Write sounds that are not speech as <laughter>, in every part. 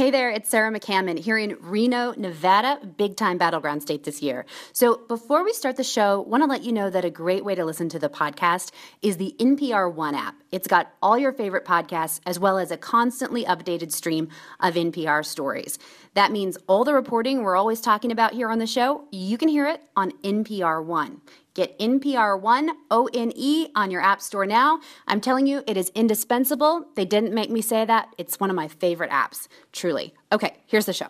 Hey there, it's Sarah McCammon here in Reno, Nevada, big time battleground state this year. So before we start the show, want to let you know that a great way to listen to the podcast is the NPR One app. It's got all your favorite podcasts as well as a constantly updated stream of NPR stories. That means all the reporting we're always talking about here on the show, you can hear it on NPR One. Get NPR One, O N E, on your App Store now. I'm telling you, it is indispensable. They didn't make me say that. It's one of my favorite apps, truly. Okay, here's the show.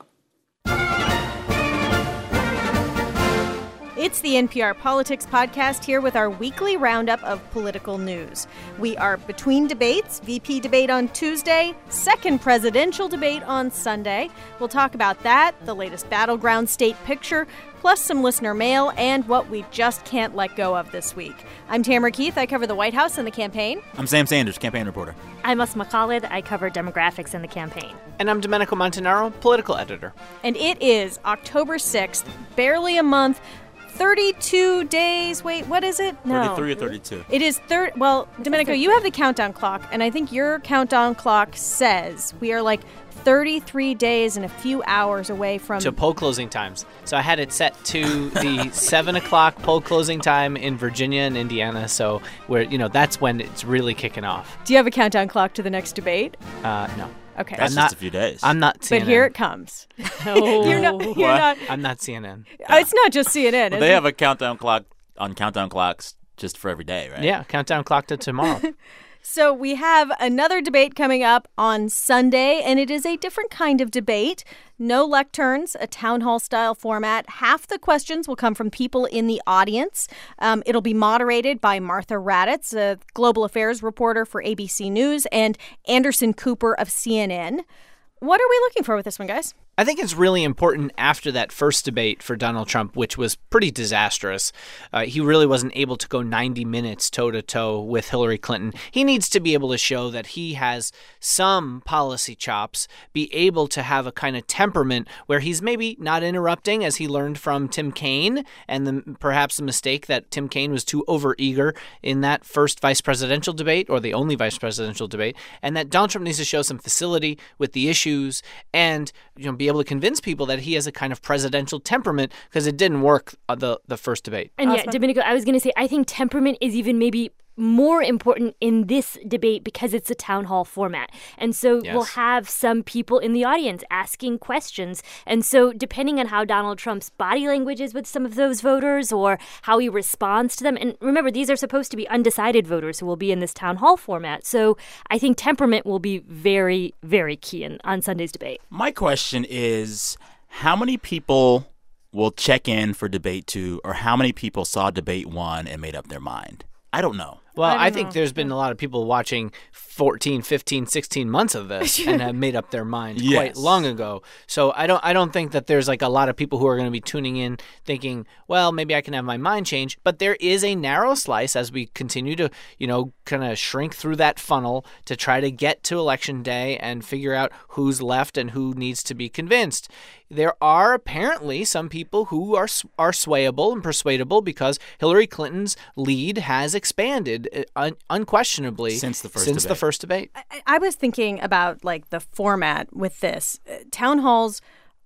It's the NPR Politics Podcast here with our weekly roundup of political news. We are between debates VP debate on Tuesday, second presidential debate on Sunday. We'll talk about that, the latest battleground state picture, plus some listener mail and what we just can't let go of this week. I'm Tamara Keith. I cover the White House and the campaign. I'm Sam Sanders, campaign reporter. I'm Asma Khalid. I cover demographics and the campaign. And I'm Domenico Montanaro, political editor. And it is October 6th, barely a month 32 days. Wait, what is it? No. 33 or 32. It is third. Well, Domenico, you have the countdown clock, and I think your countdown clock says we are like 33 days and a few hours away from to poll closing times. So I had it set to the <laughs> seven o'clock poll closing time in Virginia and Indiana. So where you know that's when it's really kicking off. Do you have a countdown clock to the next debate? Uh, no. Okay. That's I'm just not- a few days. I'm not CNN. But here it comes. <laughs> <laughs> you're not. You're What? not. I'm not CNN. Oh, it's not just CNN. But is they it? have a countdown clock on countdown clocks just for every day, right? Yeah, countdown clock to tomorrow. So we have another debate coming up on Sunday, and it is a different kind of debate. No lecterns, a town hall style format. Half the questions will come from people in the audience. Um, it'll be moderated by Martha Raddatz, a global affairs reporter for ABC News, and Anderson Cooper of CNN. What are we looking for with this one, guys? I think it's really important after that first debate for Donald Trump, which was pretty disastrous. Uh, he really wasn't able to go 90 minutes toe to toe with Hillary Clinton. He needs to be able to show that he has some policy chops, be able to have a kind of temperament where he's maybe not interrupting, as he learned from Tim Kaine, and the, perhaps the mistake that Tim Kaine was too overeager in that first vice presidential debate, or the only vice presidential debate, and that Donald Trump needs to show some facility with the issues and you know be able to convince people that he has a kind of presidential temperament because it didn't work uh, the the first debate. And yeah, Domenico, I was going to say, I think temperament is even maybe more important in this debate because it's a town hall format. And so we'll have some people in the audience asking questions. And so, depending on how Donald Trump's body language is with some of those voters or how he responds to them, and remember, these are supposed to be undecided voters who will be in this town hall format. So, I think temperament will be very, very key in, on Sunday's debate. My question is how many people will check in for debate two, or how many people saw debate one and made up their mind? I don't know. Well, I I, think know. there's been a lot of people watching 14, 15, 16 months of this and <laughs> have made up their mind quite long ago. So I don't I don't think that there's like a lot of people who are going to be tuning in thinking, well, maybe I can have my mind change, but there is a narrow slice as we continue to, you know, kind of shrink through that funnel to try to get to election day and figure out who's left and who needs to be convinced. There are apparently some people who are are swayable and persuadable because Hillary Clinton's lead has expanded uh, un- unquestionably Since the first since the debate. first debate. I, I was thinking about like the format with this Uh, town halls.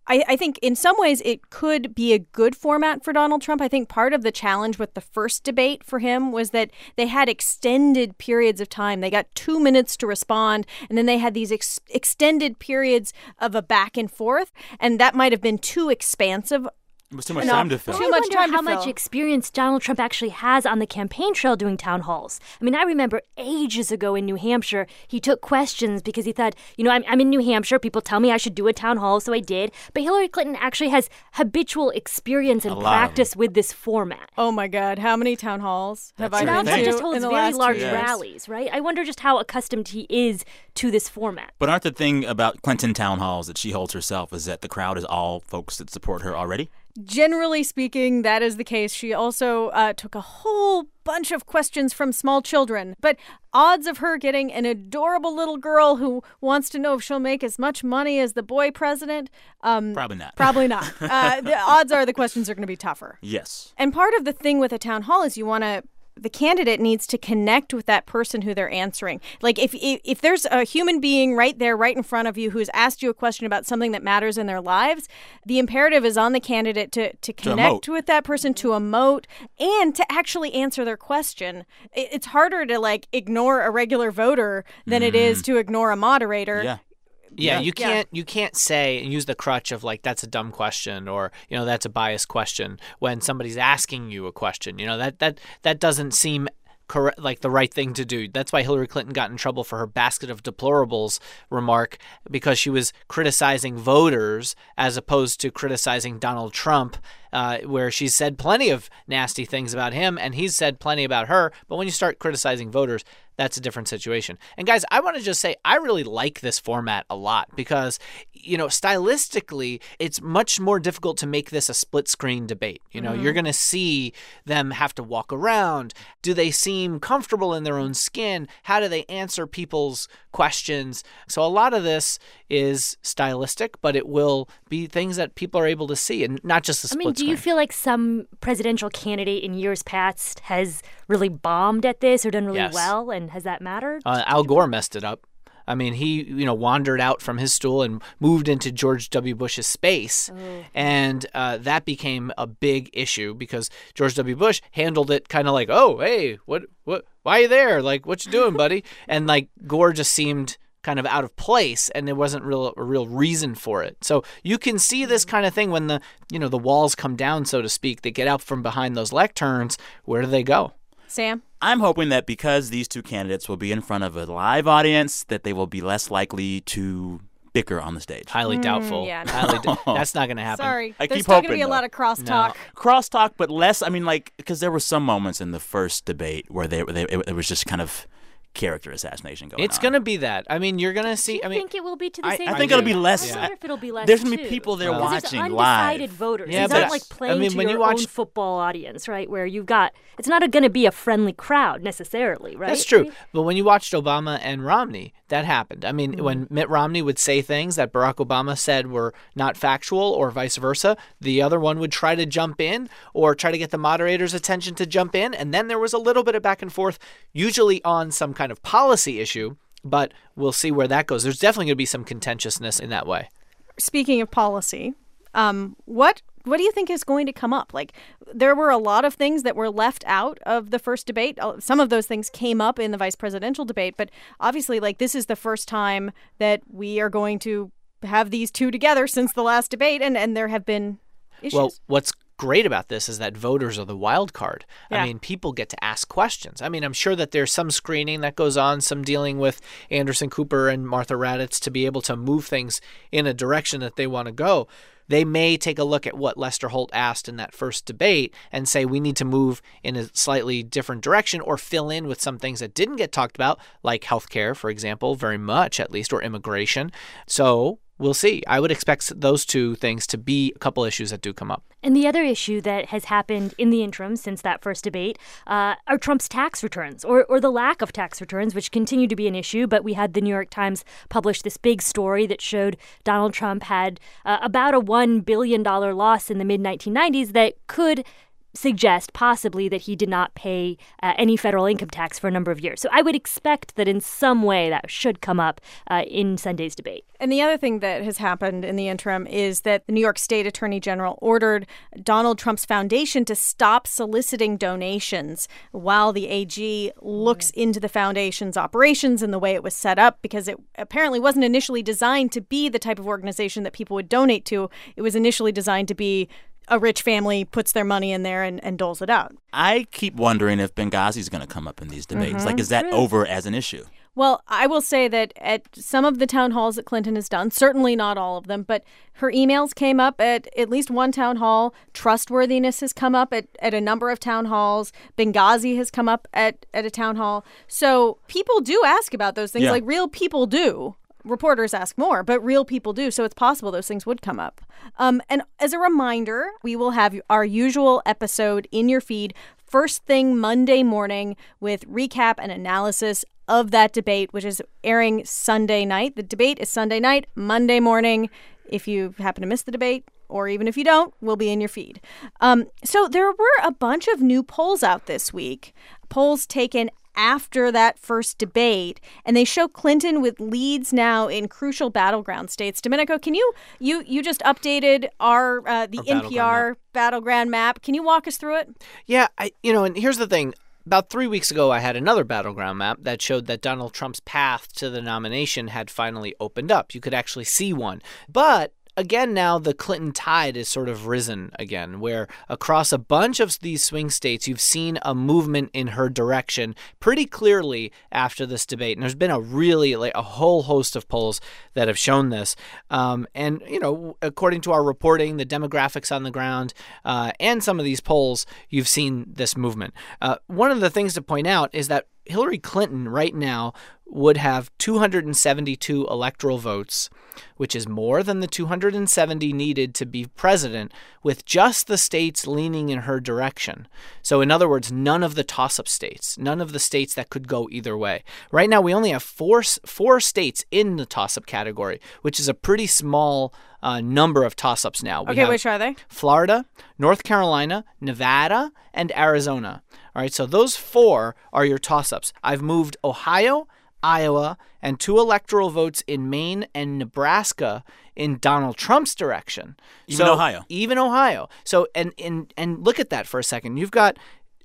I, I think in some ways it could be a good format for Donald Trump. I think part of the challenge with the first debate for him was that they had extended periods of time. They got two minutes to respond, and then they had these ex- extended periods of a back and forth, and that might have been too expansive. It was too much No. time to fill. Too I much wonder time to how much fill. experience Donald Trump actually has on the campaign trail doing town halls. I mean, I remember ages ago in New Hampshire, he took questions because he thought, you know, I'm, I'm in New Hampshire. People tell me I should do a town hall, so I did. But Hillary Clinton actually has habitual experience and A lot of them. practice with this format. Oh my God, how many town halls have That's I the Donald been thing. Trump to just holds in the very large rallies, right? I wonder just how accustomed he is to this format. But aren't the thing about Clinton town halls that she holds herself is that the crowd is all folks that support her already? Generally speaking, that is the case. She also uh, took a whole bunch of questions from small children. But odds of her getting an adorable little girl who wants to know if she'll make as much money as the boy president, um, Probably not. probably not. <laughs> Uh, the odds are the questions are going to be tougher. Yes. And part of the thing with a town hall is you want to the candidate needs to connect with that person who they're answering. Like if, if if there's a human being right there, right in front of you, who's asked you a question about something that matters in their lives, the imperative is on the candidate to to connect emote. with that person, to emote, and to actually answer their question. It- It's harder to like ignore a regular voter than it mm-hmm. is to ignore a moderator. Yeah. Yeah, Yeah. you can't you can't say and use the crutch of like that's a dumb question or you know that's a biased question when somebody's asking you a question. You know that that that doesn't seem correct like the right thing to do. That's why Hillary Clinton got in trouble for her basket of deplorables remark because she was criticizing voters as opposed to criticizing Donald Trump. Uh, where she said plenty of nasty things about him and he's said plenty about her. But when you start criticizing voters, that's a different situation. And guys, I want to just say I really like this format a lot because, you know, stylistically, it's much more difficult to make this a split screen debate. You know, you're going to see them have to walk around. Do they seem comfortable in their own skin? How do they answer people's questions? So a lot of this is stylistic, but it will be things that people are able to see and not just the I mean, do screen. you feel like some presidential candidate in years past has really bombed at this or done really Yes. well, and has that mattered? Uh, Al Gore messed it up. I mean, he you know wandered out from his stool and moved into George W. Bush's space, and uh, that became a big issue because George W. Bush handled it kind of like, "Oh, hey, what, what, why are you there? Like, what you doing, buddy?" <laughs> and like Gore just seemed kind of out of place, and there wasn't real a real reason for it. So you can see this kind of thing when the you know the walls come down, so to speak. They get out from behind those lecterns. Where do they go? Sam? I'm hoping that because these two candidates will be in front of a live audience, that they will be less likely to bicker on the stage. Highly mm, doubtful. yeah, no. Highly d- <laughs> that's not going to happen. Sorry. I There's keep still going to hoping, be a though. lot of crosstalk. Crosstalk, but less. I mean, like, because there were some moments in the first debate where they, they it, it was just kind of character assassination going on. It's on. going to be that. I mean, you're going to see. Do you I mean, think it will be to the I- same I think it'll be less- I wonder if it'll be less. There's gonna be too. people there Because watching there's live. undecided voters. Yeah, it's but not like I playing mean, to when your you watch- own football audience, right? Where you've got it's not going to be a friendly crowd necessarily, right? That's true. But when you watched Obama and Romney, that happened. I mean, when Mitt Romney would say things that Barack Obama said were not factual or vice versa, the other one would try to jump in or try to get the moderator's attention to jump in. And then there was a little bit of back and forth, usually on some kind of policy issue. But we'll see where that goes. There's definitely going to be some contentiousness in that way. speaking of policy, um, what what do you think is going to come up? Like, there were a lot of things that were left out of the first debate. Uh, Some of those things came up in the vice presidential debate, but obviously, like, this is the first time that we are going to have these two together since the last debate, and and there have been issues. Well, what's great about this is that voters are the wild card. Yeah. I mean, people get to ask questions. I mean, I'm sure that there's some screening that goes on, some dealing with Anderson Cooper and Martha Raddatz to be able to move things in a direction that they want to go. They may take a look at what Lester Holt asked in that first debate and say we need to move in a slightly different direction or fill in with some things that didn't get talked about, like healthcare, for example, very much at least, or immigration. So we'll see. I would expect those two things to be a couple issues that do come up. And the other issue that has happened in the interim since that first debate uh, are Trump's tax returns or, or the lack of tax returns, which continue to be an issue. But we had the New York Times publish this big story that showed Donald Trump had uh, about a $1 billion loss in the mid 1990s that could suggest possibly that he did not pay uh, any federal income tax for a number of years. So I would expect that in some way that should come up uh, in Sunday's debate. And the other thing that has happened in the interim is that the New York State Attorney General ordered Donald Trump's foundation to stop soliciting donations while the AG looks into the foundation's operations and the way it was set up because it apparently wasn't initially designed to be the type of organization that people would donate to. It was initially designed to be a rich family puts their money in there and, and doles it out. I keep wondering if Benghazi's going to come up in these debates. Mm-hmm. Like, is that over as an issue? Well, I will say that at some of the town halls that Clinton has done, certainly not all of them, but her emails came up at at least one town hall. Trustworthiness has come up at, at a number of town halls. Benghazi has come up at, at a town hall. So people do ask about those things, Yeah. like real people do. Reporters ask more, but real people do. So it's possible those things would come up. Um, and as a reminder, we will have our usual episode in your feed first thing Monday morning with recap and analysis of that debate, which is airing Sunday night. The debate is Sunday night, Monday morning. If you happen to miss the debate, or even if you don't, will be in your feed. Um, so there were a bunch of new polls out this week. polls taken after that first debate and they show Clinton with leads now in crucial battleground states. Domenico, can you you you just updated our uh, the Our NPR battleground battleground map. Can you walk us through it? Yeah, I you know, and here's the thing. About three weeks ago, I had another battleground map that showed that Donald Trump's path to the nomination had finally opened up. You could actually see one. But again, now the Clinton tide is sort of risen again, where across a bunch of these swing states, you've seen a movement in her direction pretty clearly after this debate. And there's been a really, like, a whole host of polls that have shown this. Um, and, you know, according to our reporting, the demographics on the ground, uh, and some of these polls, you've seen this movement. Uh, one of the things to point out is that Hillary Clinton right now would have 272 electoral votes, which is more than the 270 needed to be president, with just the states leaning in her direction. So, in other words, none of the toss up states, none of the states that could go either way. Right now, we only have four, four states in the toss up category, which is a pretty small uh, number of toss ups now. We Okay, which are they? Florida, North Carolina, Nevada, and Arizona. All right, so those four are your toss ups. I've moved Ohio, Iowa, and two electoral votes in Maine and Nebraska in Donald Trump's direction. Even So- Ohio. Even Ohio. So and and and look at that for a second. You've got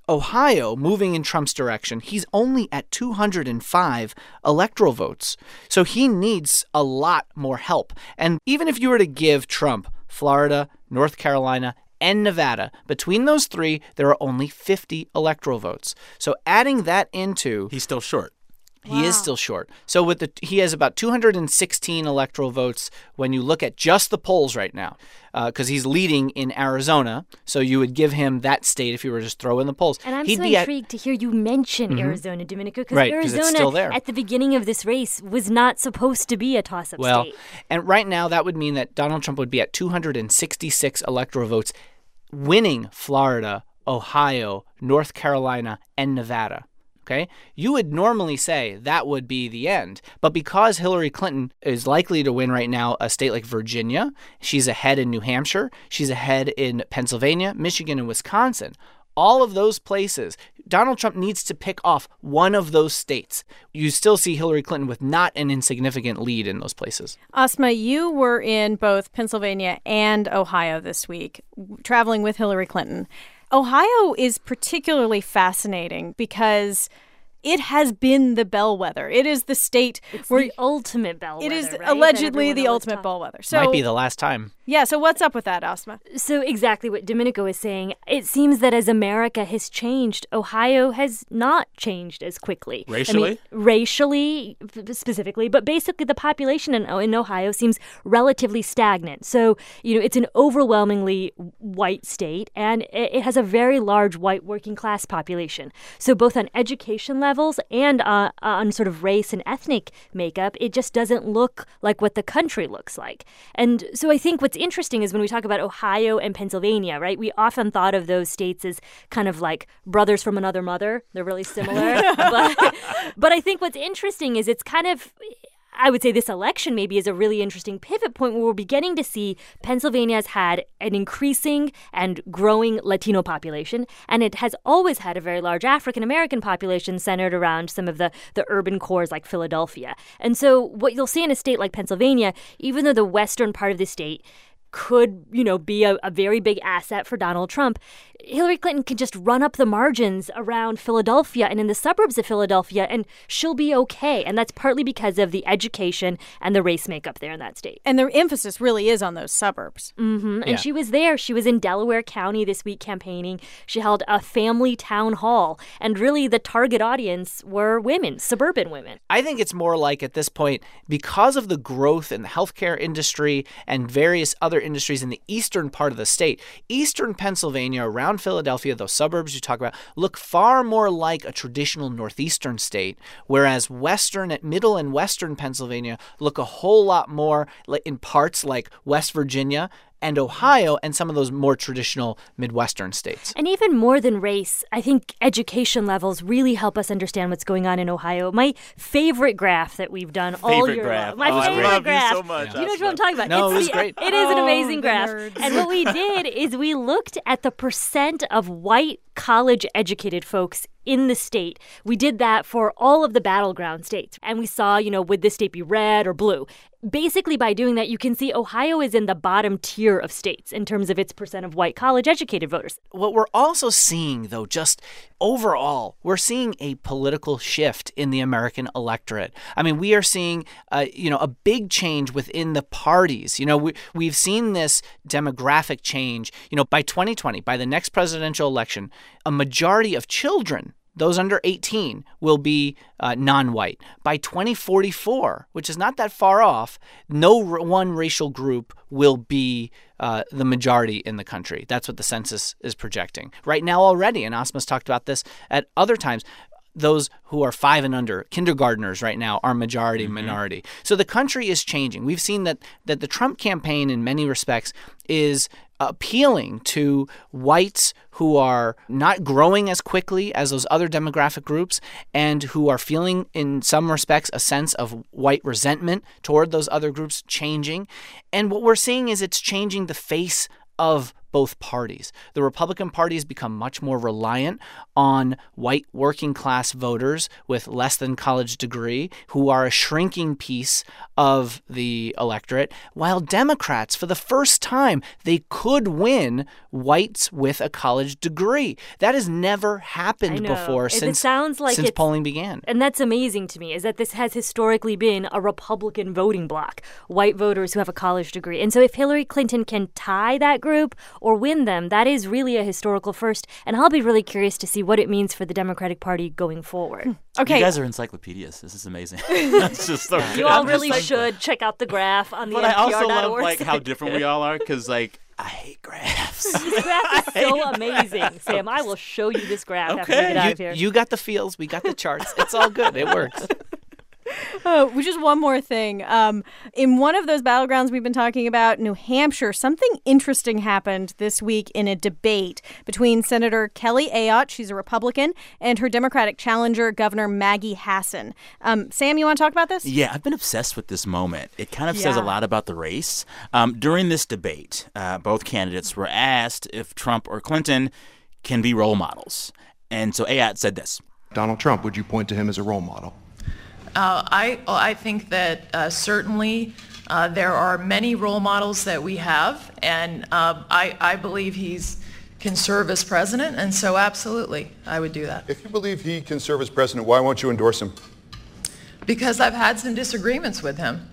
Ohio moving in Trump's direction. He's only at 205 electoral votes. So he needs a lot more help. And even if you were to give Trump Florida, North Carolina, and Nevada, between those three, there are only 50 electoral votes. So adding that into He's still short. He is still short. So with the he has about 216 electoral votes when you look at just the polls right now, uh, because he's leading in Arizona. So you would give him that state if you were just throw in the polls. And I'm He'd so be at- intrigued to hear you mention mm-hmm. Arizona, Domenico, because Right, Arizona it's still there. at the beginning of this race was not supposed to be a toss-up well, state. and right now that would mean that Donald Trump would be at 266 electoral votes, winning Florida, Ohio, North Carolina, and Nevada. Okay? You would normally say that would be the end. But because Hillary Clinton is likely to win right now a state like Virginia, she's ahead in New Hampshire, she's ahead in Pennsylvania, Michigan, and Wisconsin. All of those places, Donald Trump needs to pick off one of those states. You still see Hillary Clinton with not an insignificant lead in those places. Asma, you were in both Pennsylvania and Ohio this week, traveling with Hillary Clinton. Ohio is particularly fascinating because it has been the bellwether. It is the state It's where the ultimate bellwether. it is right, allegedly the ultimate talks- bellwether. So Might be the last time. yeah. So what's up with that, Asma? So exactly what Domenico is saying. It seems that as America has changed, Ohio has not changed as quickly. I mean, Racially? racially specifically, but basically the population in, in Ohio seems relatively stagnant. So you know it's an overwhelmingly white state, and it, it has a very large white working class population. So both on education levels and uh, on sort of race and ethnic makeup, it just doesn't look like what the country looks like. And so I think what's interesting is when we talk about Ohio and Pennsylvania, right? We often thought of those states as kind of like brothers from another mother. They're really similar. <laughs> but, but I think what's interesting is it's kind of I would say this election maybe is a really interesting pivot point where we're beginning to see Pennsylvania has had an increasing and growing Latino population, and it has always had a very large African American population centered around some of the, the urban cores like Philadelphia. And so, what you'll see in a state like Pennsylvania, even though the western part of the state could, you know, be a, a very big asset for Donald Trump. Hillary Clinton can just run up the margins around Philadelphia and in the suburbs of Philadelphia, and she'll be okay. And that's partly because of the education and the race makeup there in that state. And their emphasis really is on those suburbs. hmm Yeah. And she was there. She was in Delaware County this week campaigning. She held a family town hall, and really the target audience were women, suburban women. I think it's more like at this point, because of the growth in the healthcare industry and various other industries in the eastern part of the state, eastern Pennsylvania, around Philadelphia, those suburbs you talk about, look far more like a traditional northeastern state, whereas western, middle and western Pennsylvania look a whole lot more in parts like West Virginia and Ohio and some of those more traditional Midwestern states. And even more than race, I think education levels really help us understand what's going on in Ohio. My favorite graph that we've done all Favorite year graph. long. My Oh, I favorite love you graph. so much, You know what I'm talking about? No, It's it was the- great. It is an Oh, amazing the graph. nerds. And what we did is we looked at the percent of white college educated folks in the state. We did that for all of the battleground states. And we saw, you know, would this state be red or blue? Basically, by doing that, you can see Ohio is in the bottom tier of states in terms of its percent of white college educated voters. What we're also seeing, though, just overall, we're seeing a political shift in the American electorate. I mean, we are seeing, uh, you know, a big change within the parties. You know, we, we've seen this demographic change. You know, by 2020, by the next presidential election, a majority of children those under 18 will be uh, non white. By 2044, which is not that far off, no r- one racial group will be uh, the majority in the country. That's what the census is projecting. Right now, already, and Asma's talked about this at other times, those who are five and under, kindergartners right now, are majority mm-hmm. minority. So the country is changing. We've seen that that the Trump campaign, in many respects, is appealing to whites who are not growing as quickly as those other demographic groups and who are feeling, in some respects, a sense of white resentment toward those other groups changing. And what we're seeing is it's changing the face of both parties. The Republican Party has become much more reliant on white working class voters with less than college degree who are a shrinking piece of the electorate, while Democrats for the first time they could win whites with a college degree. That has never happened before it since sounds like since polling began. And that's amazing to me is that this has historically been a Republican voting bloc, white voters who have a college degree. And so if Hillary Clinton can tie that group or win them, that is really a historical first. And I'll be really curious to see what it means for the Democratic Party going forward. Hmm. Okay. You guys are encyclopedias. This is amazing. <laughs> That's just so You all really like, should check out the graph on the But NPR. I also love like how different we all are because like I hate graphs. <laughs> this graph <laughs> is so amazing, Sam. I will show you this graph okay. after we get out you, of here. You got the feels, we got the charts. It's all good. It works. <laughs> oh, is one more thing. Um, in one of those battlegrounds we've been talking about, New Hampshire, something interesting happened this week in a debate between Senator Kelly Ayotte, she's a Republican, and her Democratic challenger, Governor Maggie Hassan. Um, Sam, you want to talk about this? Yeah, I've been obsessed with this moment. It kind of yeah. says a lot about the race. Um, during this debate, uh, both candidates were asked if Trump or Clinton can be role models. And so Ayotte said this Donald Trump, would you point to him as a role model? Uh, I, I think that uh, certainly uh, there are many role models that we have, and uh, I, I believe he's can serve as president, and so absolutely, I would do that. If you believe he can serve as president, why won't you endorse him? Because I've had some disagreements with him,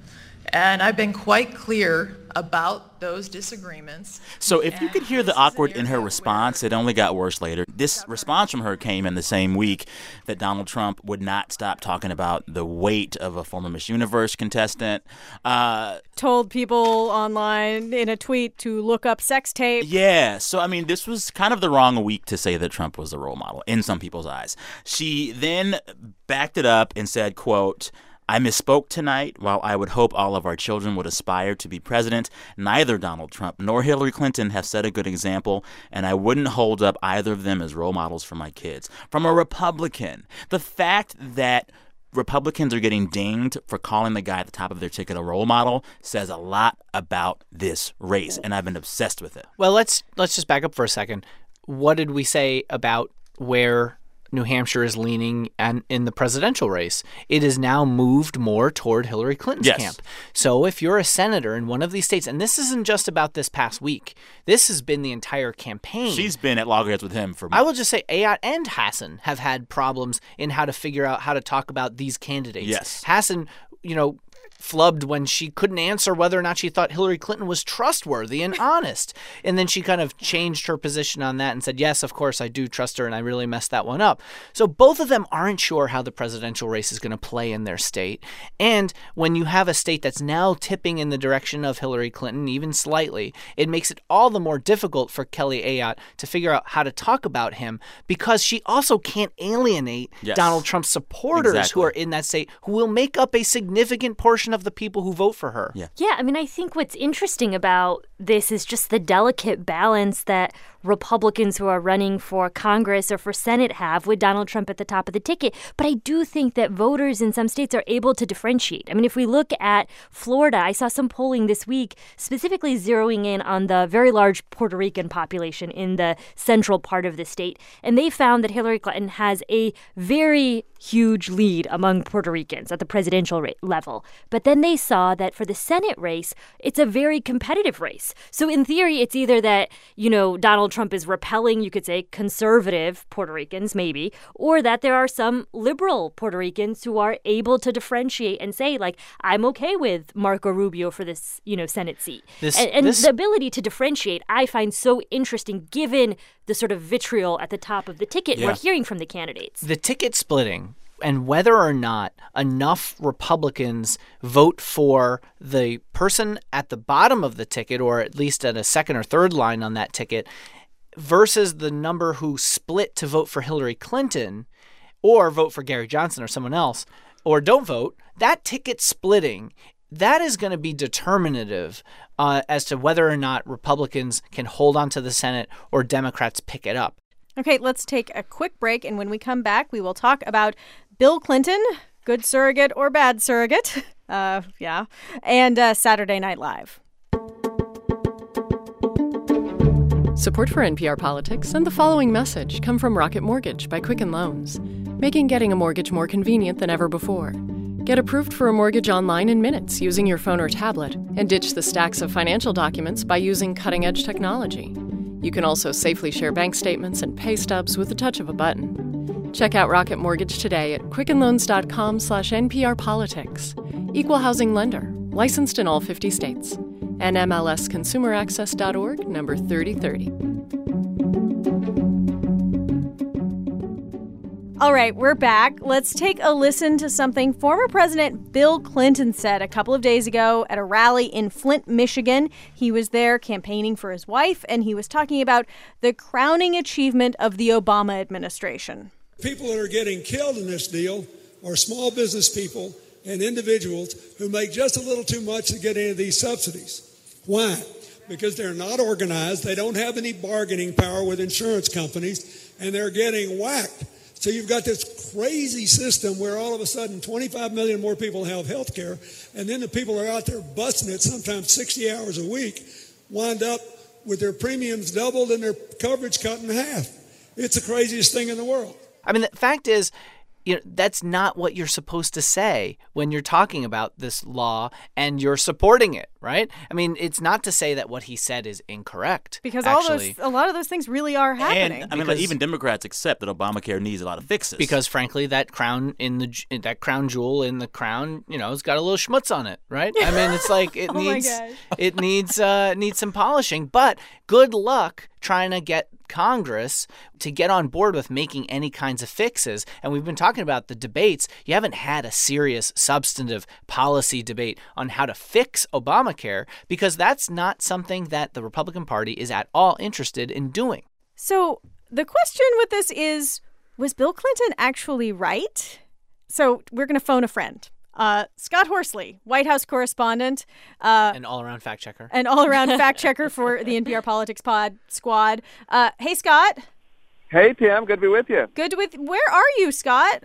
and I've been quite clear about those disagreements. So if you could hear the awkward in her response, it only got worse later. This response from her came in the same week that Donald Trump would not stop talking about the weight of a former Miss Universe contestant. Uh, Told people online in a tweet to look up sex tape. Yeah. So, I mean, this was kind of the wrong week to say that Trump was a role model in some people's eyes. She then backed it up and said, quote, I misspoke tonight. While I would hope all of our children would aspire to be president, neither Donald Trump nor Hillary Clinton have set a good example, and I wouldn't hold up either of them as role models for my kids. From a Republican, the fact that Republicans are getting dinged for calling the guy at the top of their ticket a role model says a lot about this race, and I've been obsessed with it. Well, let's let's just back up for a second. What did we say about where New Hampshire is leaning and in the presidential race. It is now moved more toward Hillary Clinton's yes. camp. So if you're a senator in one of these states, and this isn't just about this past week, this has been the entire campaign. She's been at loggerheads with him for. I will just say, Ayotte and Hassan have had problems in how to figure out how to talk about these candidates. Yes, Hassan, you know, flubbed when she couldn't answer whether or not she thought Hillary Clinton was trustworthy and honest. And then she kind of changed her position on that and said, Yes, of course, I do trust her, and I really messed that one up. So both of them aren't sure how the presidential race is going to play in their state. And when you have a state that's now tipping in the direction of Hillary Clinton, even slightly, it makes it all the more difficult for Kelly Ayotte to figure out how to talk about him because she also can't alienate yes. Donald Trump's supporters exactly. who are in that state, who will make up a significant portion of the people who vote for her. Yeah. Yeah. I mean, I think what's interesting about this is just the delicate balance that Republicans who are running for Congress or for Senate have with Donald Trump at the top of the ticket. But I do think that voters in some states are able to differentiate. I mean, if we look at Florida, I saw some polling this week specifically zeroing in on the very large Puerto Rican population in the central part of the state. And they found that Hillary Clinton has a very huge lead among Puerto Ricans at the presidential level. But then they saw that for the Senate race, it's a very competitive race. So in theory, it's either that, you know, Donald Trump is repelling, you could say, conservative Puerto Ricans, maybe, or that there are some liberal Puerto Ricans who are able to differentiate and say, like, I'm okay with Marco Rubio for this, you know, Senate seat. This, and, and this... the ability to differentiate, I find so interesting given the sort of vitriol at the top of the ticket yeah. we're hearing from the candidates. The ticket splitting and whether or not enough Republicans vote for the person at the bottom of the ticket, or at least at a second or third line on that ticket, versus the number who split to vote for Hillary Clinton or vote for Gary Johnson or someone else, or don't vote, that ticket splitting that is going to be determinative uh, as to whether or not Republicans can hold on to the Senate or Democrats pick it up. Okay, let's take a quick break. And when we come back, we will talk about Bill Clinton, good surrogate or bad surrogate. <laughs> Uh, yeah. And uh, Saturday Night Live. Support for NPR Politics and the following message come from Rocket Mortgage by Quicken Loans, making getting a mortgage more convenient than ever before. Get approved for a mortgage online in minutes using your phone or tablet, and ditch the stacks of financial documents by using cutting edge technology. You can also safely share bank statements and pay stubs with the touch of a button. Check out Rocket Mortgage today at quickenloans.com slash nprpolitics. Equal housing lender, licensed in all 50 states. NMLSconsumeraccess.org, number 3030. All right, we're back. Let's take a listen to something former President Bill Clinton said a couple of days ago at a rally in Flint, Michigan. He was there campaigning for his wife, and he was talking about the crowning achievement of the Obama administration. People that are getting killed in this deal are small business people and individuals who make just a little too much to get any of these subsidies. Why? Because they're not organized, they don't have any bargaining power with insurance companies, and they're getting whacked so you've got this crazy system where all of a sudden 25 million more people have health care, and then the people are out there busting it sometimes 60 hours a week, wind up with their premiums doubled and their coverage cut in half. It's the craziest thing in the world. I mean, the fact is, you know that's not what you're supposed to say when you're talking about this law and you're supporting it right? I mean it's not to say that what he said is incorrect because actually. all those a lot of those things really are happening. And i mean like, even democrats accept that obamacare needs a lot of fixes. Because frankly that crown in the that crown jewel in the crown you know it's got a little schmutz on it right? I mean it's like it <laughs> oh needs it needs uh needs some polishing. But good luck trying to get Congress to get on board with making any kinds of fixes. And we've been talking about the debates. You haven't had a serious, substantive policy debate on how to fix Obamacare because that's not something that the Republican Party is at all interested in doing. So the question with this is was Bill Clinton actually right? So we're going to phone a friend. Uh, Scott Horsley, White House correspondent, uh, an all-around fact checker, an all-around <laughs> fact checker for the NPR Politics Pod squad. Uh, hey, Scott. Hey, Tam. Good to be with you. Good with. Where are you, Scott?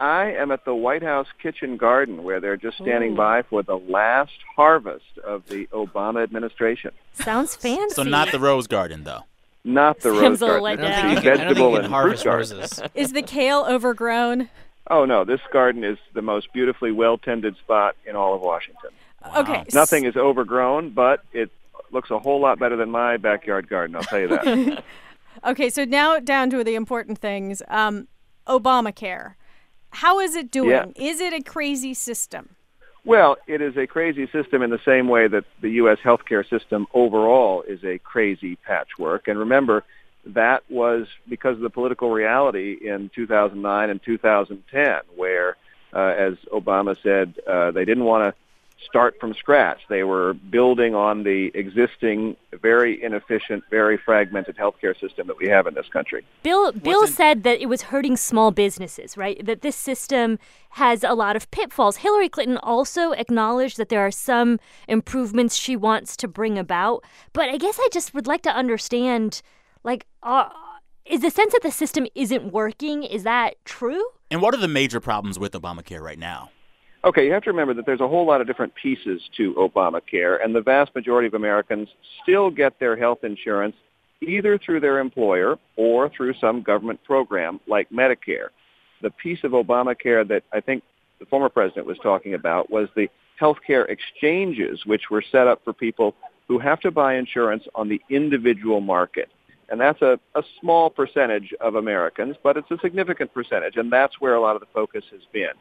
I am at the White House kitchen garden where they're just standing Ooh. by for the last harvest of the Obama administration. Sounds fancy. So not the rose garden, though. Not the Sounds rose garden. I vegetable and harvest roses. Is the kale overgrown? Oh no, this garden is the most beautifully well-tended spot in all of Washington. Wow. Okay. Nothing is overgrown, but it looks a whole lot better than my backyard garden. I'll tell you that. <laughs> okay, so now down to the important things. Um, Obamacare. How is it doing? Yeah. Is it a crazy system? Well, it is a crazy system in the same way that the U.S. healthcare system overall is a crazy patchwork. And remember, that was because of the political reality in 2009 and 2010, where, uh, as Obama said, uh, they didn't want to start from scratch. They were building on the existing, very inefficient, very fragmented healthcare system that we have in this country. Bill Bill said that it was hurting small businesses, right? That this system has a lot of pitfalls. Hillary Clinton also acknowledged that there are some improvements she wants to bring about, but I guess I just would like to understand Like, uh, is the sense that the system isn't working, is that true? And what are the major problems with Obamacare right now? Okay, you have to remember that there's a whole lot of different pieces to Obamacare, and the vast majority of Americans still get their health insurance either through their employer or through some government program like Medicare. The piece of Obamacare that I think the former president was talking about was the healthcare exchanges, which were set up for people who have to buy insurance on the individual market. And that's a, a small percentage of Americans, but it's a significant percentage, and that's where a lot of the focus has been.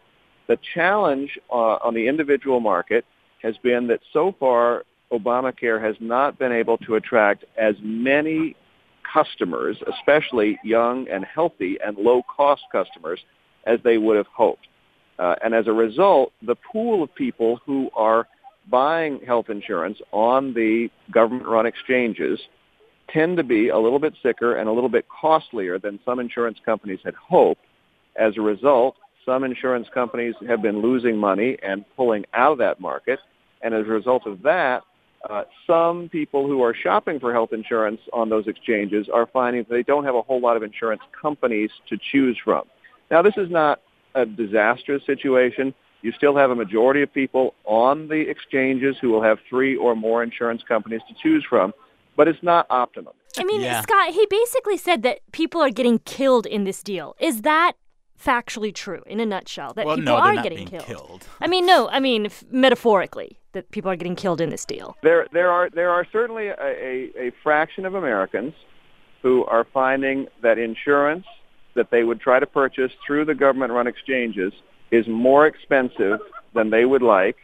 The challenge uh, on the individual market has been that so far Obamacare has not been able to attract as many customers, especially young and healthy and low-cost customers, as they would have hoped. Uh, and as a result, the pool of people who are buying health insurance on the government-run exchanges tend to be a little bit sicker and a little bit costlier than some insurance companies had hoped. As a result, some insurance companies have been losing money and pulling out of that market. And as a result of that, uh, some people who are shopping for health insurance on those exchanges are finding that they don't have a whole lot of insurance companies to choose from. Now, this is not a disastrous situation. You still have a majority of people on the exchanges who will have three or more insurance companies to choose from, but it's not optimum. I mean, yeah. Scott, he basically said that people are getting killed in this deal. Is that factually true in a nutshell that well, people no, are getting killed. killed. I mean, no, I mean f- metaphorically that people are getting killed in this deal. There, there are there are certainly a, a, a fraction of Americans who are finding that insurance that they would try to purchase through the government-run exchanges is more expensive than they would like,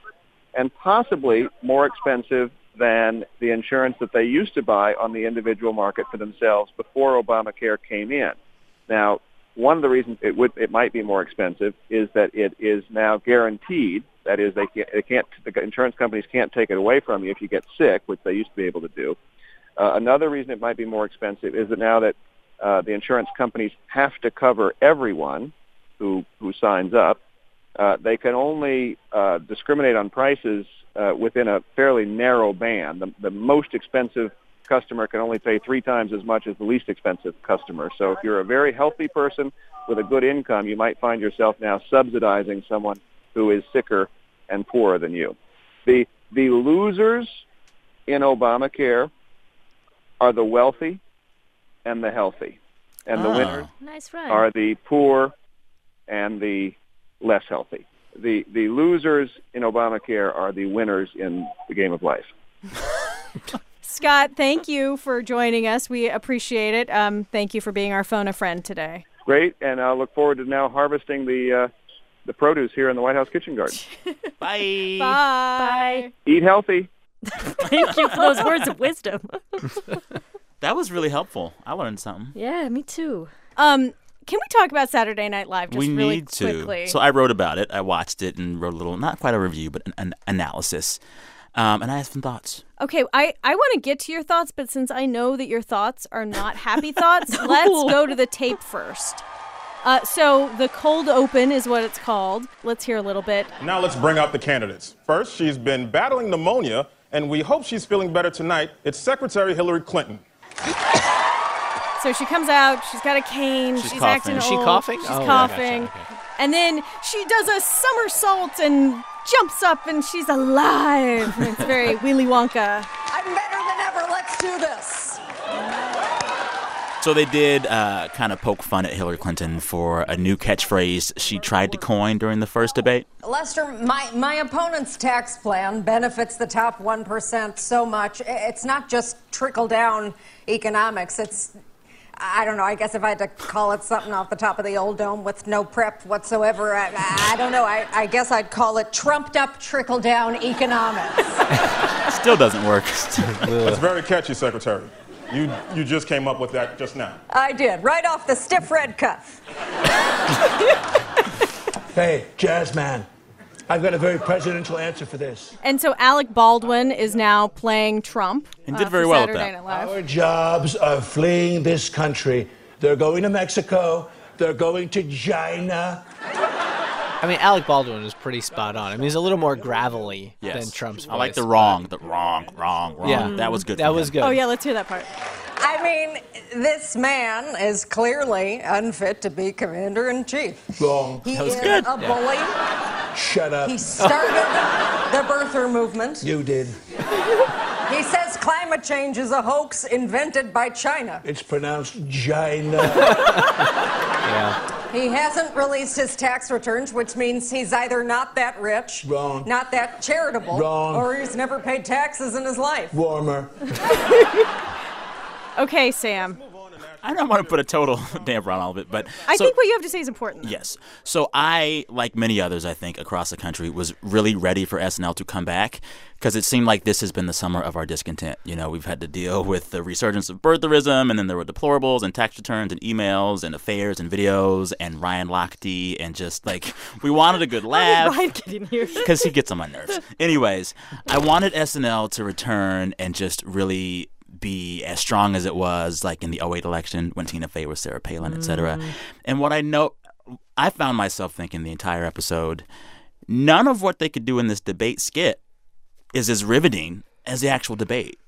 and possibly more expensive than the insurance that they used to buy on the individual market for themselves before Obamacare came in. Now, one of the reasons it would it might be more expensive is that it is now guaranteed. That is, they can't, they can't the insurance companies can't take it away from you if you get sick, which they used to be able to do. Uh, another reason it might be more expensive is that now that uh, the insurance companies have to cover everyone who who signs up, uh, they can only uh, discriminate on prices uh, within a fairly narrow band. The, the most expensive customer can only pay three times as much as the least expensive customer. So if you're a very healthy person with a good income, you might find yourself now subsidizing someone who is sicker and poorer than you. The the losers in Obamacare are the wealthy and the healthy. And the Oh. winners Nice are the poor and the less healthy. The the losers in Obamacare are the winners in the game of life. <laughs> Scott, thank you for joining us. We appreciate it. Um, thank you for being our phone a friend today. Great, and I look forward to now harvesting the uh, the produce here in the White House kitchen garden. <laughs> Bye. Bye. Eat healthy. <laughs> Thank you for those words of wisdom. That was really helpful. I learned something. yeah, me too. Um, can we talk about Saturday Night Live just we really need to. quickly? So I wrote about it. I watched it and wrote a little, not quite a review, but an, an analysis. Um, and I have some thoughts. Okay, I, I want to get to your thoughts, but since I know that your thoughts are not happy <laughs> thoughts, let's go to the tape first. Uh, so the cold open is what it's called. Let's hear a little bit. Now let's bring out the candidates. First, she's been battling pneumonia, and we hope she's feeling better tonight. It's Secretary Hillary Clinton. <laughs> So she comes out. She's got a cane. She's She's, coughing. acting Is she old. coughing? She's Oh, coughing. gotcha, okay. And then she does a somersault and jumps up, and she's alive. it's very <laughs> Willy Wonka. I'm better than ever. Let's do this. So they did uh, kind of poke fun at Hillary Clinton for a new catchphrase she tried to coin during the first debate. Lester, my, my opponent's tax plan benefits the top 1% so much. It's not just trickle down economics. It's, I don't know, I guess if I had to call it something off the top of the old dome with no prep whatsoever, I, I don't know. I, I guess I'd call it trumped up trickle down economics. <laughs> Still doesn't work. That's very catchy, Secretary. You, you just came up with that just now. I did, right off the stiff red cuff. <laughs> Hey, Jazzman, I've got a very presidential answer for this. And so Alec Baldwin is now playing Trump. And did uh, very for well at Saturday that. Night Live. Our jobs are fleeing this country. They're going to Mexico. They're going to China. I mean, Alec Baldwin was pretty spot on. I mean, he's a little more gravelly Yes. than Trump's. voice. I like the wrong, the wrong, wrong, wrong. Yeah. That was good. That was him. good. Oh yeah, let's hear that part. I mean, this man is clearly unfit to be commander in chief. Wrong. He That was is good. a Yeah. bully. Shut up. He started the birther movement. You did. He says climate change is a hoax invented by China. It's pronounced China. <laughs> Yeah. He hasn't released his tax returns, which means he's either not that rich, Wrong. not that charitable, Wrong. or he's never paid taxes in his life. Warmer. <laughs> Okay, Sam. I don't want to put a total <laughs> damper on all of it, but I so- think what you have to say is important. Yes. So I, like many others, I think, across the country, was really ready for SNL to come back because it seemed like this has been the summer of our discontent. You know, we've had to deal <laughs> with the resurgence of birtherism, and then there were deplorables and tax returns and emails and affairs and videos and Ryan Lochte and just like <laughs> we wanted a good laugh. Ryan get in here? because he gets on my nerves. Anyways, I wanted SNL to return and just really be as strong as it was like in the 08 election when Tina Fey was Sarah Palin, et cetera. Mm. And what I know, I found myself thinking the entire episode, none of what they could do in this debate skit is as riveting as the actual debate.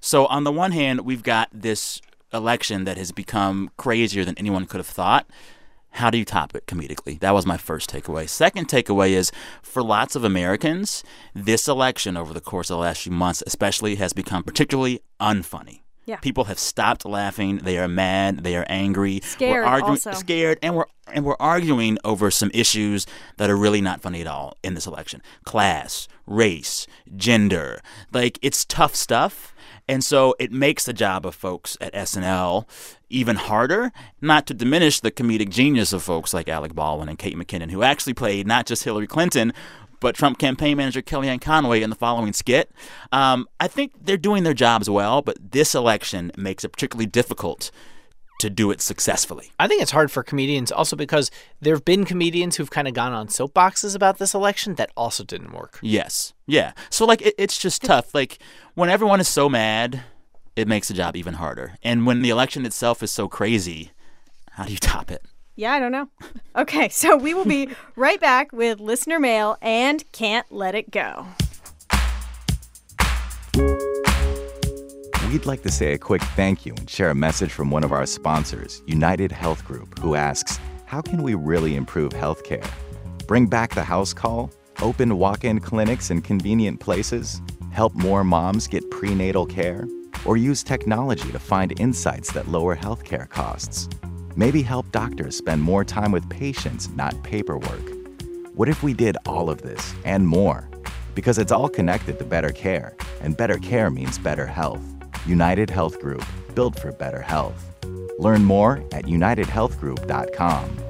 So on the one hand, we've got this election that has become crazier than anyone could have thought. How do you top it comedically? That was my first takeaway. Second takeaway is for lots of Americans, this election over the course of the last few months, especially, has become particularly unfunny. Yeah. People have stopped laughing. They are mad. They are angry. Scared We're arguing, also. scared, and we're and we're arguing over some issues that are really not funny at all in this election: class, race, gender. Like it's tough stuff, and so it makes the job of folks at SNL even harder. Not to diminish the comedic genius of folks like Alec Baldwin and Kate McKinnon, who actually played not just Hillary Clinton. But Trump campaign manager Kellyanne Conway in the following skit. Um, I think they're doing their jobs well, but this election makes it particularly difficult to do it successfully. I think it's hard for comedians also because there have been comedians who've kind of gone on soapboxes about this election that also didn't work. Yes. Yeah. So like it, it's just tough. Like when everyone is so mad, it makes the job even harder. And when the election itself is so crazy, how do you <laughs> top it? Yeah, I don't know. Okay, so we will be right back with listener mail and can't let it go. We'd like to say a quick thank you and share a message from one of our sponsors, United Health Group, who asks, How can we really improve healthcare? Bring back the house call? Open walk in clinics in convenient places? Help more moms get prenatal care? Or use technology to find insights that lower healthcare costs? Maybe help doctors spend more time with patients, not paperwork. What if we did all of this and more? Because it's all connected to better care, and better care means better health. United Health Group, built for better health. Learn more at unitedhealthgroup.com.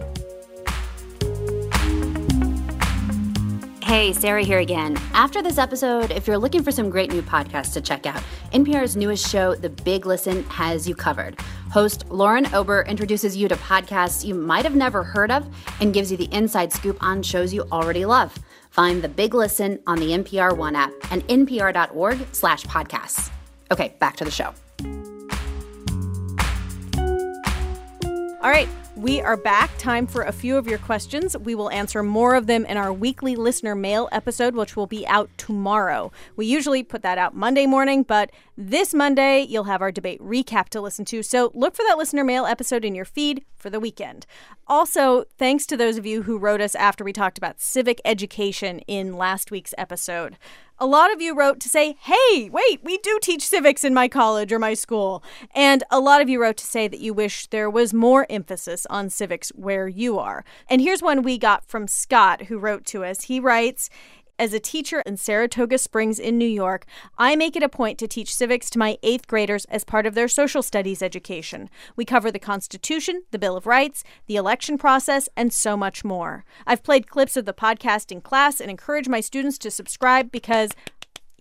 Hey, Sarah here again. After this episode, if you're looking for some great new podcasts to check out, NPR's newest show, The Big Listen, has you covered. Host Lauren Ober introduces you to podcasts you might have never heard of and gives you the inside scoop on shows you already love. Find The Big Listen on the NPR One app and npr.org slash podcasts. Okay, back to the show. All right, we are back. Time for a few of your questions. We will answer more of them in our weekly listener mail episode, which will be out tomorrow. We usually put that out Monday morning, but this Monday you'll have our debate recap to listen to. So look for that listener mail episode in your feed for the weekend. Also, thanks to those of you who wrote us after we talked about civic education in last week's episode. A lot of you wrote to say, hey, wait, we do teach civics in my college or my school. And a lot of you wrote to say that you wish there was more emphasis on civics where you are. And here's one we got from Scott, who wrote to us. He writes, as a teacher in Saratoga Springs in New York, I make it a point to teach civics to my eighth graders as part of their social studies education. We cover the Constitution, the Bill of Rights, the election process, and so much more. I've played clips of the podcast in class and encourage my students to subscribe because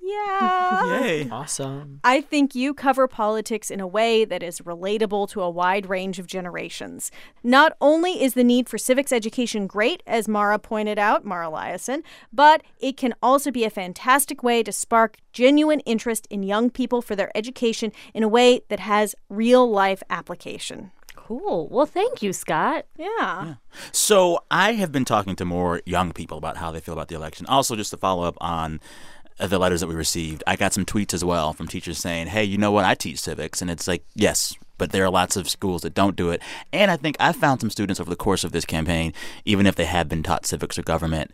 yeah. Yay. Awesome. I think you cover politics in a way that is relatable to a wide range of generations. Not only is the need for civics education great, as Mara pointed out, Mara Liasson, but it can also be a fantastic way to spark genuine interest in young people for their education in a way that has real life application. Cool. Well, thank you, Scott. Yeah. So I have been talking to more young people about how they feel about the election. Also, just to follow up on of the letters that we received. I got some tweets as well from teachers saying, "Hey, you know what? I teach civics," and it's like, yes, but there are lots of schools that don't do it. And I think I found some students over the course of this campaign, even if they have been taught civics or government,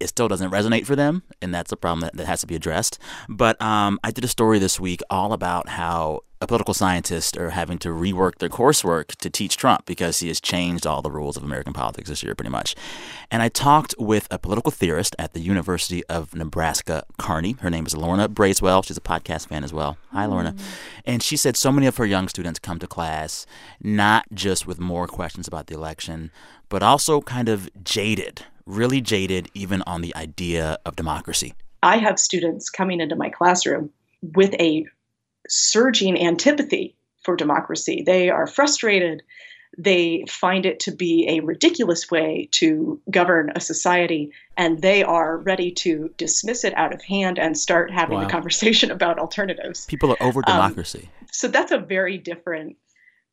it still doesn't resonate for them, and that's a problem that, that has to be addressed. But um, I did a story this week all about how political scientist are having to rework their coursework to teach Trump because he has changed all the rules of American politics this year, pretty much. And I talked with a political theorist at the University of Nebraska Kearney. Her name is Lorna Bracewell. She's a podcast fan as well. Hi, Lorna. Mm. And she said so many of her young students come to class not just with more questions about the election, but also kind of jaded, really jaded, even on the idea of democracy. I have students coming into my classroom with a surging antipathy for democracy. They are frustrated. They find it to be a ridiculous way to govern a society, and they are ready to dismiss it out of hand and start having Wow. a conversation <laughs> about alternatives. People are over Um, democracy. So that's a very different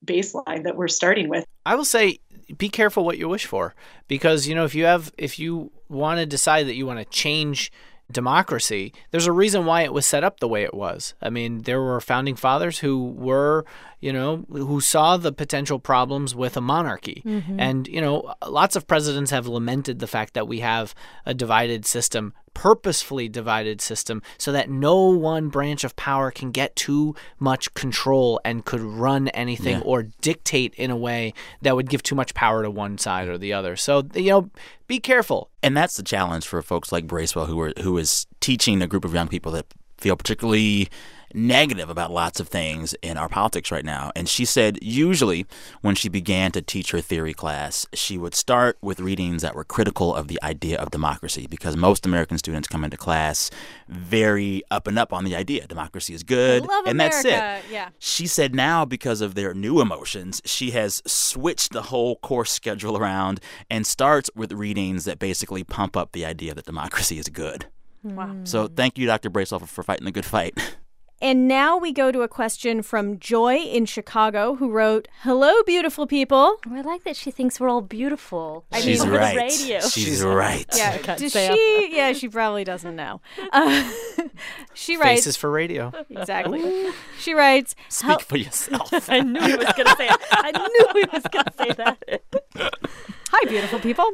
baseline that we're starting with. I will say be careful what you wish for because you know if you have if you want to decide that you want to change democracy there's a reason why it was set up the way it was i mean there were founding fathers who were you know who saw the potential problems with a monarchy Mhm. and you know lots of presidents have lamented the fact that we have a divided system purposefully divided system so that no one branch of power can get too much control and could run anything Yeah. or dictate in a way that would give too much power to one side or the other. So, you know, be careful. And that's the challenge for folks like Bracewell, who are who is teaching a group of young people that feel particularly negative about lots of things in our politics right now. And she said usually when she began to teach her theory class, she would start with readings that were critical of the idea of democracy because most American students come into class very up and up on the idea democracy is good Love and that's it. Yeah. She said now, because of their new emotions, she has switched the whole course schedule around and starts with readings that basically pump up the idea that democracy is good. Wow. So thank you, Dr. Bracewell, for fighting the good fight. <laughs> And now we go to a question from Joy in Chicago, who wrote, "Hello, beautiful people." Oh, I like that she thinks we're all beautiful. I She's mean, for right. the radio. She's right. Yeah, can't does say she? Yeah, she probably doesn't know. Uh, <laughs> she writes Faces for radio. exactly. She writes, Speak "Help- for yourself. <laughs> I knew he was going to say it. I knew he was going to say that. <laughs> Hi, beautiful people.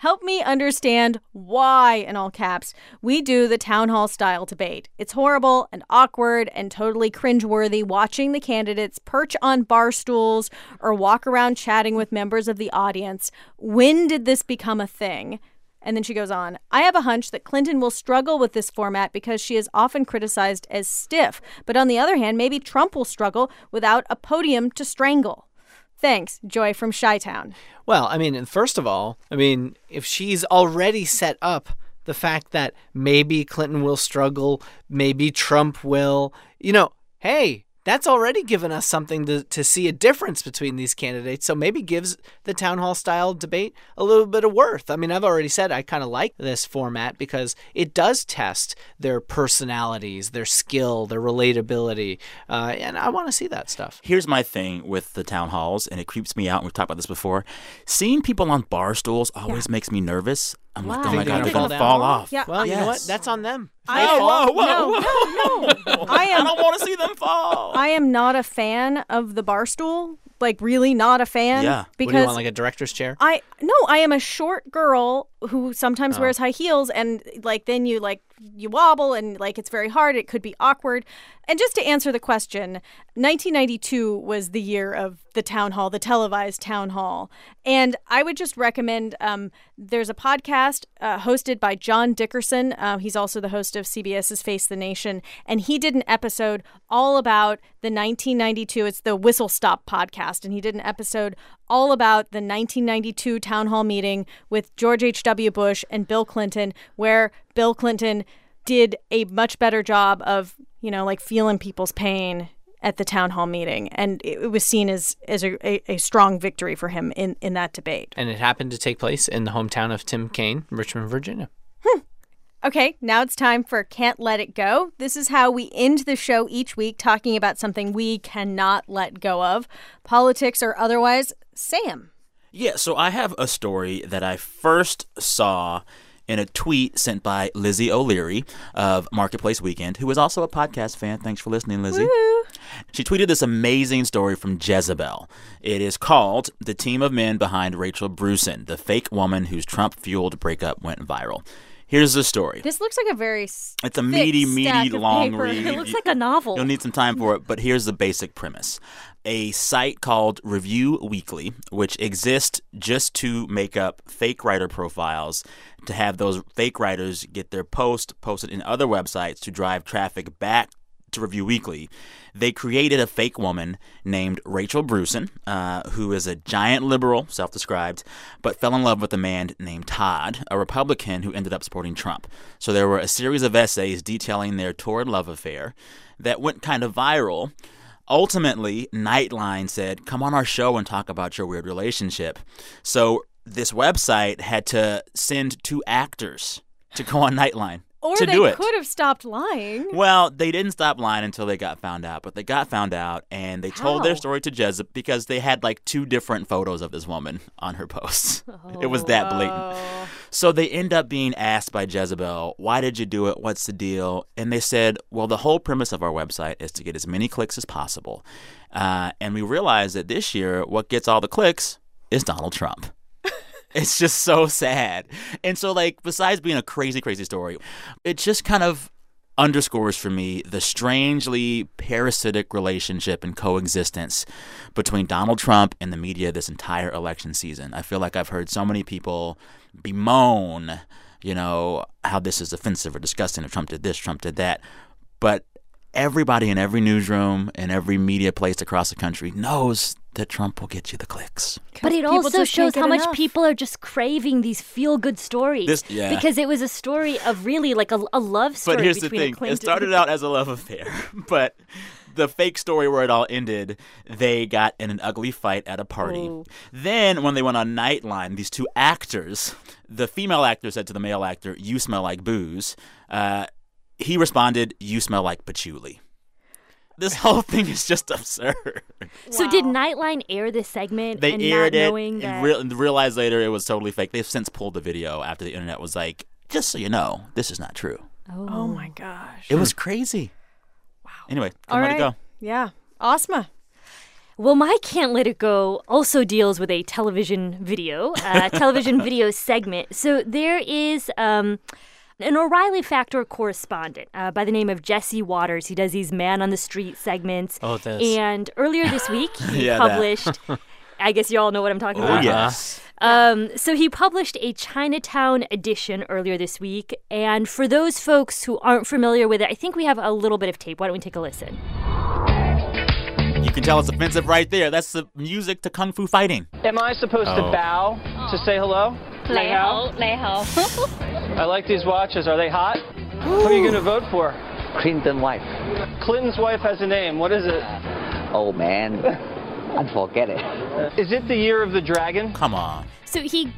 Help me understand why, in all caps, we do the town hall style debate. It's horrible and awkward and totally cringeworthy watching the candidates perch on bar stools or walk around chatting with members of the audience. When did this become a thing? And then she goes on I have a hunch that Clinton will struggle with this format because she is often criticized as stiff. But on the other hand, maybe Trump will struggle without a podium to strangle. Thanks, Joy from Chi Town. Well, I mean, first of all, I mean, if she's already set up the fact that maybe Clinton will struggle, maybe Trump will, you know, hey, that's already given us something to, to see a difference between these candidates. So maybe gives the town hall style debate a little bit of worth. I mean, I've already said I kind of like this format because it does test their personalities, their skill, their relatability. Uh, and I want to see that stuff. Here's my thing with the town halls, and it creeps me out. And we've talked about this before. Seeing people on bar stools always makes me nervous. I'm like, oh Think my they're god, gonna they're fall gonna down? fall off. Yeah. Well, you know what? That's on them. I they am- fall- whoa, no, no, no. <laughs> I am. I don't want to see them fall. I am not a fan of the bar stool. Like really not a fan. Yeah. What do you Because want, like a director's chair? I no, I am a short girl who sometimes Oh. wears high heels and like then you like you wobble and like it's very hard. It could be awkward. And just to answer the question, 1992 was the year of the town hall, the televised town hall. And I would just recommend um, there's a podcast uh, hosted by John Dickerson. Uh, he's also the host of CBS's Face the Nation. And he did an episode all about the 1992, it's the Whistle Stop podcast. And he did an episode all about the 1992 town hall meeting with George H.W. Bush and Bill Clinton, where Bill Clinton did a much better job of, you know, like feeling people's pain at the town hall meeting. And it, was seen as, as a, a, strong victory for him in, in that debate. And it happened to take place in the hometown of Tim Kaine, Richmond, Virginia. Hmm. Okay, now it's time for Can't Let It Go. This is how we end the show each week talking about something we cannot let go of, politics or otherwise. Sam. Yeah, so I have a story that I first saw in a tweet sent by Lizzie O'Leary of Marketplace Weekend, who is also a podcast fan. Thanks for listening, Lizzie. Woo. She tweeted this amazing story from Jezebel. It is called The Team of Men Behind Rachel Bruson, the fake woman whose Trump fueled breakup went viral. Here's the story. This looks like a very s- It's a meaty, meaty, long paper. <laughs> read. It looks like a novel. You'll need some time for it, but here's the basic premise. A site called Review Weekly, which exists just to make up fake writer profiles, to have those fake writers get their post posted in other websites to drive traffic back to Review Weekly. They created a fake woman named Rachel Bruson, uh, who is a giant liberal, self described, but fell in love with a man named Todd, a Republican who ended up supporting Trump. So there were a series of essays detailing their torrid love affair that went kind of viral. Ultimately, Nightline said, Come on our show and talk about your weird relationship. So this website had to send two actors to go on Nightline Or to they do it. could have stopped lying. Well, they didn't stop lying until they got found out, but they got found out and they told their story to Jezebel because they had like two different photos of this woman on her posts. it was that blatant. So they end up being asked by Jezebel, Why did you do it? What's the deal? And they said, Well, the whole premise of our website is to get as many clicks as possible. Uh, and we realized that this year, what gets all the clicks is Donald Trump. It's just so sad. And so, like, besides being a crazy, crazy story, it just kind of underscores for me the strangely parasitic relationship and coexistence between Donald Trump and the media this entire election season. I feel like I've heard so many people bemoan, you know, how this is offensive or disgusting if Trump did this, Trump did that. But everybody in every newsroom and every media place across the country knows that Trump will get you the clicks. But it also shows get how much enough. people are just craving these feel good stories. This- yeah. Because it was a story of really like a, a love story But here's the between a thing: Clinton. it started out as a love affair, <laughs> but the fake story where it all ended, they got in an ugly fight at a party. Oh. Then, when they went on Nightline, these two actors, the female actor said to the male actor, "You smell like booze." Uh, he responded, "You smell like patchouli." This whole <laughs> thing is just absurd. So did Nightline air this segment They and aired not it knowing and, that? real, and realized later it was totally fake. They've since pulled the video after the internet was like, "Just so you know, this is not true." Oh my gosh. It was crazy. Wow. Anyway, All come right. to go. Yeah. Asma. Well, my Can't Let It Go also deals with a television video, uh, <laughs> television video segment. So there is um, an O'Reilly Factor correspondent uh, by the name of Jesse Watters. He does these man on the street segments. Oh, this. And earlier this <laughs> week, he Yeah, that. published. <laughs> I guess you all know what I'm talking Oh about. yes. Um, so he published a Chinatown edition earlier this week. And for those folks who aren't familiar with it, I think we have a little bit of tape. Why don't we take a listen? You can tell it's offensive right there. That's the music to kung fu fighting. Am I supposed Oh. to bow to say hello? <laughs> I like these watches. Are they hot? Who are you going to vote for? Clinton wife. Clinton's wife has a name. What is it? Oh man, I forget it. Is it the year of the dragon? Come on. So he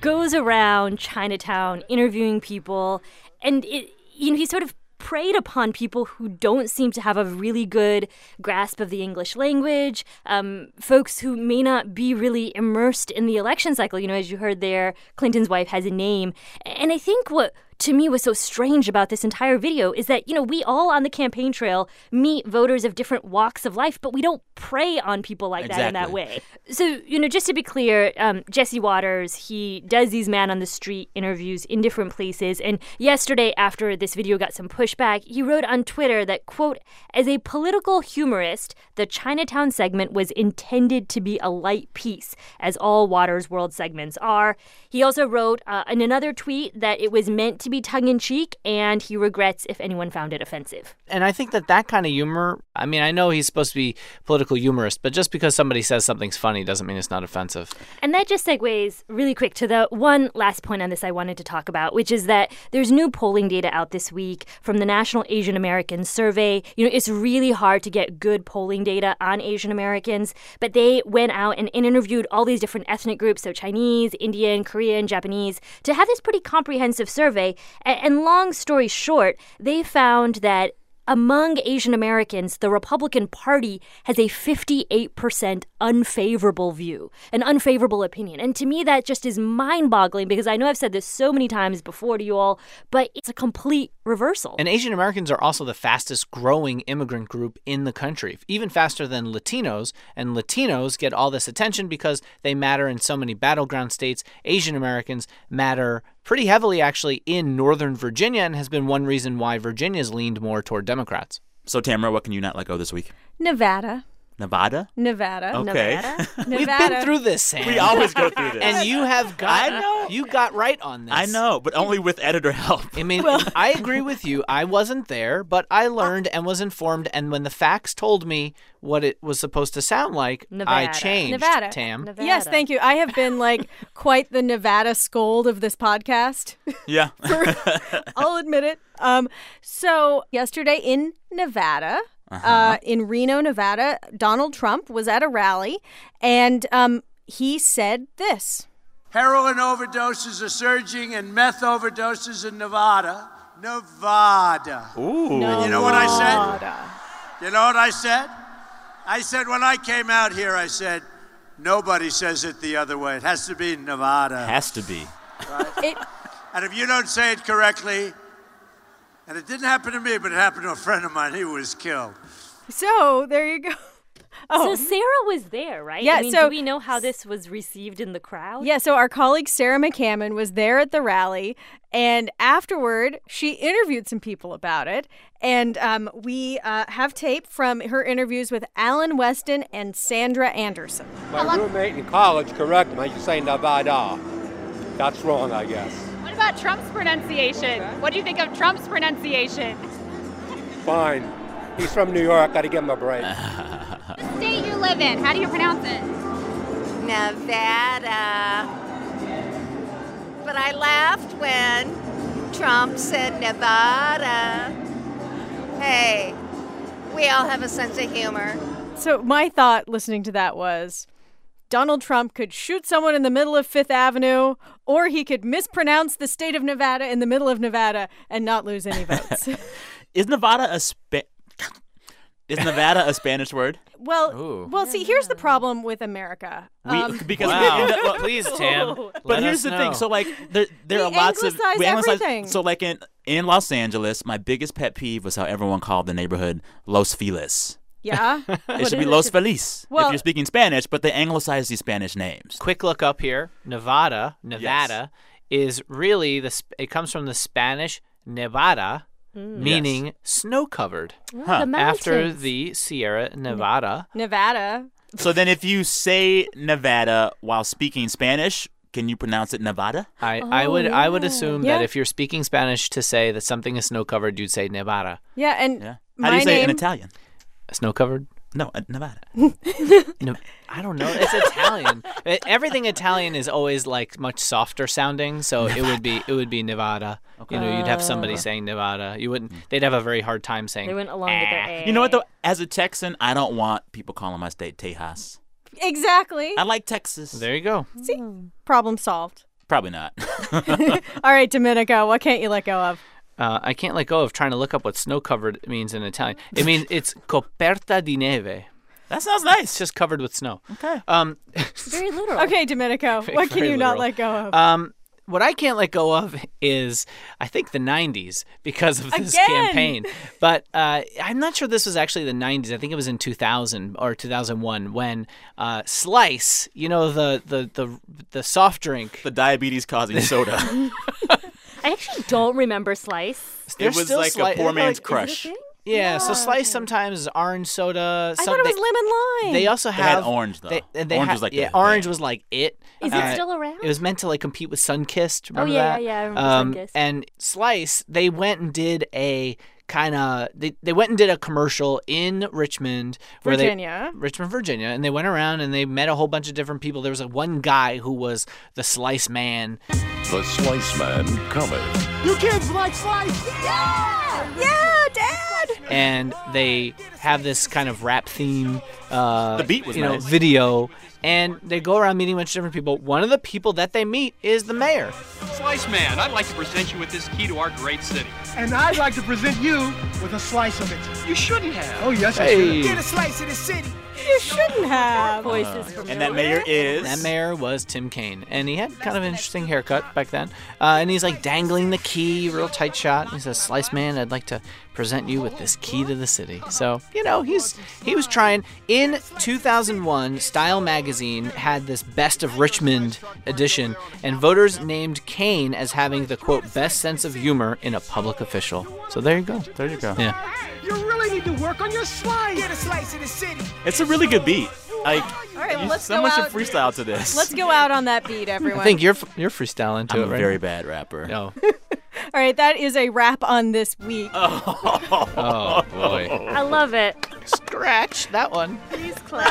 goes around Chinatown interviewing people, and it, you know he sort of preyed upon people who don't seem to have a really good grasp of the English language, um, folks who may not be really immersed in the election cycle. You know, as you heard there, Clinton's wife has a name, and I think what to me was so strange about this entire video is that you know we all on the campaign trail meet voters of different walks of life but we don't prey on people like that in that way. So you know just to be clear um, jesse watters he does these man on the street interviews in different places. And yesterday after this video got some pushback he wrote on twitter that quote as a political humorist the chinatown segment was intended to be a light piece as all watters world segments are. He also wrote uh, in another tweet that it was meant to be tongue-in-cheek and he regrets if anyone found it offensive And I think that that kind of humor, I mean, I know he's supposed to be political humorist, but just because somebody says something's funny doesn't mean it's not offensive. And that just segues really quick to the one last point on this I wanted to talk about, which is that there's new polling data out this week from the National Asian American Survey. You know, it's really hard to get good polling data on Asian Americans, but they went out and, and interviewed all these different ethnic groups, so Chinese, Indian, Korean, Japanese, to have this pretty comprehensive survey. A- And long story short, they found that among Asian Americans, the Republican Party has a 58% unfavorable view, an unfavorable opinion. And to me, that just is mind boggling because I know I've said this so many times before to you all, but it's a complete reversal. And Asian Americans are also the fastest growing immigrant group in the country, even faster than Latinos. And Latinos get all this attention because they matter in so many battleground states. Asian Americans matter pretty heavily, actually, in Northern Virginia, and has been one reason why Virginia's leaned more toward Democrats. So, Tamara, what can you not let go this week? Nevada. Nevada? Nevada. Okay. Nevada. <laughs> We've been through this, Sam. We always go through this. And you have got I know. you got right on this. I know, but only with editor help. I mean, I agree with you. I wasn't there, but I learned and was informed. And when the facts told me what it was supposed to sound like, Nevada. I changed. Nevada. Tam. Nevada. Yes, thank you. I have been like <laughs> quite the Nevada scold of this podcast. <laughs> Yeah. I'll admit it. Um, so yesterday in Nevada, uh in Reno, Nevada, Donald Trump was at a rally, and um, he said this. Heroin overdoses are surging and meth overdoses in Nevada. Nevada. Ooh. And you know what I said? You know what I said? I said when I came out here, I said, nobody says it the other way. It has to be Nevada. Has to be. It, And if you don't say it correctly, and it didn't happen to me, but it happened to a friend of mine, he was killed. so there you go. <laughs> Oh, So Sarah was there, right? Yeah, I mean, so- do we know how this was received in the crowd? Yeah, so our colleague Sarah McCammon was there at the rally, and afterward, she interviewed some people about it. And um, we uh, have tape from her interviews with Alan Weston and Sandra Anderson. My roommate in college corrected me. I used to say Nevada. That's wrong, I guess. What about Trump's pronunciation? What do you think of Trump's pronunciation? Fine. He's from New York. Got to give him a break. <laughs> The state you live in, how do you pronounce it? Nevada. But I laughed when Trump said Nevada. Hey, we all have a sense of humor. So my thought listening to that was Donald Trump could shoot someone in the middle of Fifth Avenue, or he could mispronounce the state of Nevada in the middle of Nevada and not lose any <laughs> votes. Is Nevada a Spa- Is Nevada a Spanish word? well, Ooh. well, see, here's the problem with America. We, Um, because <laughs> Wow. we, well, <laughs> Please, Tam, But let here's us the know. thing. So like there, there are lots of anglicize everything. So like in in Los Angeles, my biggest pet peeve was how everyone called the neighborhood Los Feliz. Yeah. <laughs> It should be Los Feliz if you're speaking Spanish, but they anglicize these Spanish names. Quick look up here. Nevada, Nevada is really the. It comes from the Spanish Nevada, mm. meaning snow covered. Oh, huh. The After the Sierra Nevada. Nevada. So then, if you say Nevada while speaking Spanish, can you pronounce it Nevada? I, I would I would oh, assume Yeah. that if you're speaking Spanish to say that something is snow covered, you'd say Nevada. Yeah, and Yeah. How my do you say name, it in Italian? Snow covered? No, uh, Nevada. <laughs> No, I don't know. It's Italian. <laughs> E- eh, Everything Italian is always like much softer sounding, so it would be it would be Nevada. You know, you'd have somebody saying Nevada. You wouldn't. Mm. They'd have a very hard time saying. They went along with their ah. A. You know what though? As a Texan, I don't want people calling my state Tejas. Exactly. I like Texas. There you go. See, hmm. problem solved. Probably not. <laughs> All right, Domenico, what can't you let go of? Uh, I can't let go of trying to look up what snow covered means in Italian. It means <laughs> it's coperta di neve. That sounds nice. It's just covered with snow. Okay. Um, Very literal. Okay, Domenico, <laughs> what can Very you not let go of? Um, what I can't let go of is, I think, the 90s because of this Again! campaign. But uh, I'm not sure this was actually the 90s. I think it was in 2000 or 2001 when uh, Slice, you know, the, the, the, the soft drink. the diabetes causing soda. <laughs> I actually don't remember Slice. it was still like sli- a poor man's like- crush. Yeah, so Slice sometimes is orange soda. I thought it was they- lemon lime. They also They have had orange, though. They, and they Orange had- was like yeah, the orange thing. was like it. Is it still around? It was meant to like compete with Sunkist. Remember Oh, yeah, that? yeah, I remember um, Sunkist. And Slice, they went and did a kind of they, they went and did a commercial in Richmond, where they- Virginia. Richmond, Virginia, and they went around and they met a whole bunch of different people. There was like one guy who was the Slice Man. The Slice Man coming. You kids like slice? Yeah! Yeah, Dad! and they have this kind of rap theme. Uh, The beat was you know video, and they go around meeting a bunch of different people. One of the people that they meet is the mayor. Slice Man, I'd like to present you with this key to our great city. And I'd like to present you with a slice of it. You shouldn't have. Oh, yes, I should. Get a slice of the city. You shouldn't have. Voices from And that mayor is. That mayor was Tim Kaine, and he had kind of an interesting haircut back then. Uh, and he's like dangling the key, real tight shot. He says, "Slice man, I'd like to present you with this key to the city." So you know, he's he was trying. In 2001, Style magazine had this Best of Richmond edition, and voters named Kaine as having the quote best sense of humor in a public official. So there you go. There you go. Yeah. You really need to work on your slice. Get a slice of the city. It's a really good beat. Like, All right, well, you- let's so go much out. of freestyle to this. Let's go out on that beat, everyone. I think you're you're freestyling to I'm it, a very bad rapper. No. Oh. <laughs> <laughs> All right, that is a wrap on this week. <laughs> Oh boy. I love it. Scratch that one. Please clap.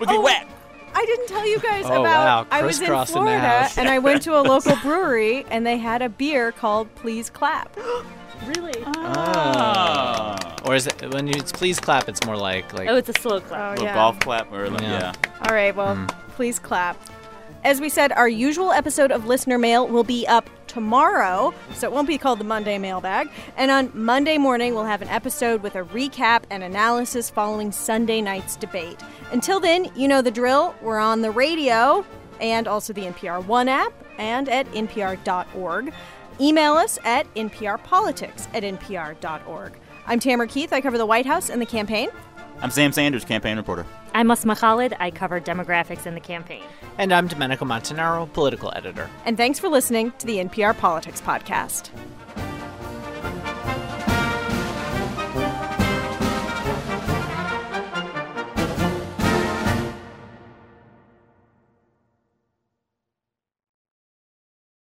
Wicky <laughs> whack. I didn't tell you guys Oh, about. wow, I was in crisscrossing the Florida house. and I went to a local brewery and they had a beer called Please Clap. <gasps> Really? Oh. Or is it when you it's please clap? It's more like like. Oh, it's a slow clap. Little yeah. golf clap or like, Yeah. yeah. All right, well, Hmm. please clap. As we said, our usual episode of Listener Mail will be up tomorrow, so it won't be called the Monday Mailbag. And on Monday morning, we'll have an episode with a recap and analysis following Sunday night's debate. Until then, you know the drill. We're on the radio and also the NPR One app and at npr.org. Email us at nprpolitics at npr.org. I'm Tamara Keith. I cover the White House and the campaign. I'm Sam Sanders, campaign reporter. I'm Asma Khalid. I cover demographics in the campaign. And I'm Domenico Montanaro, political editor. And thanks for listening to the NPR Politics Podcast.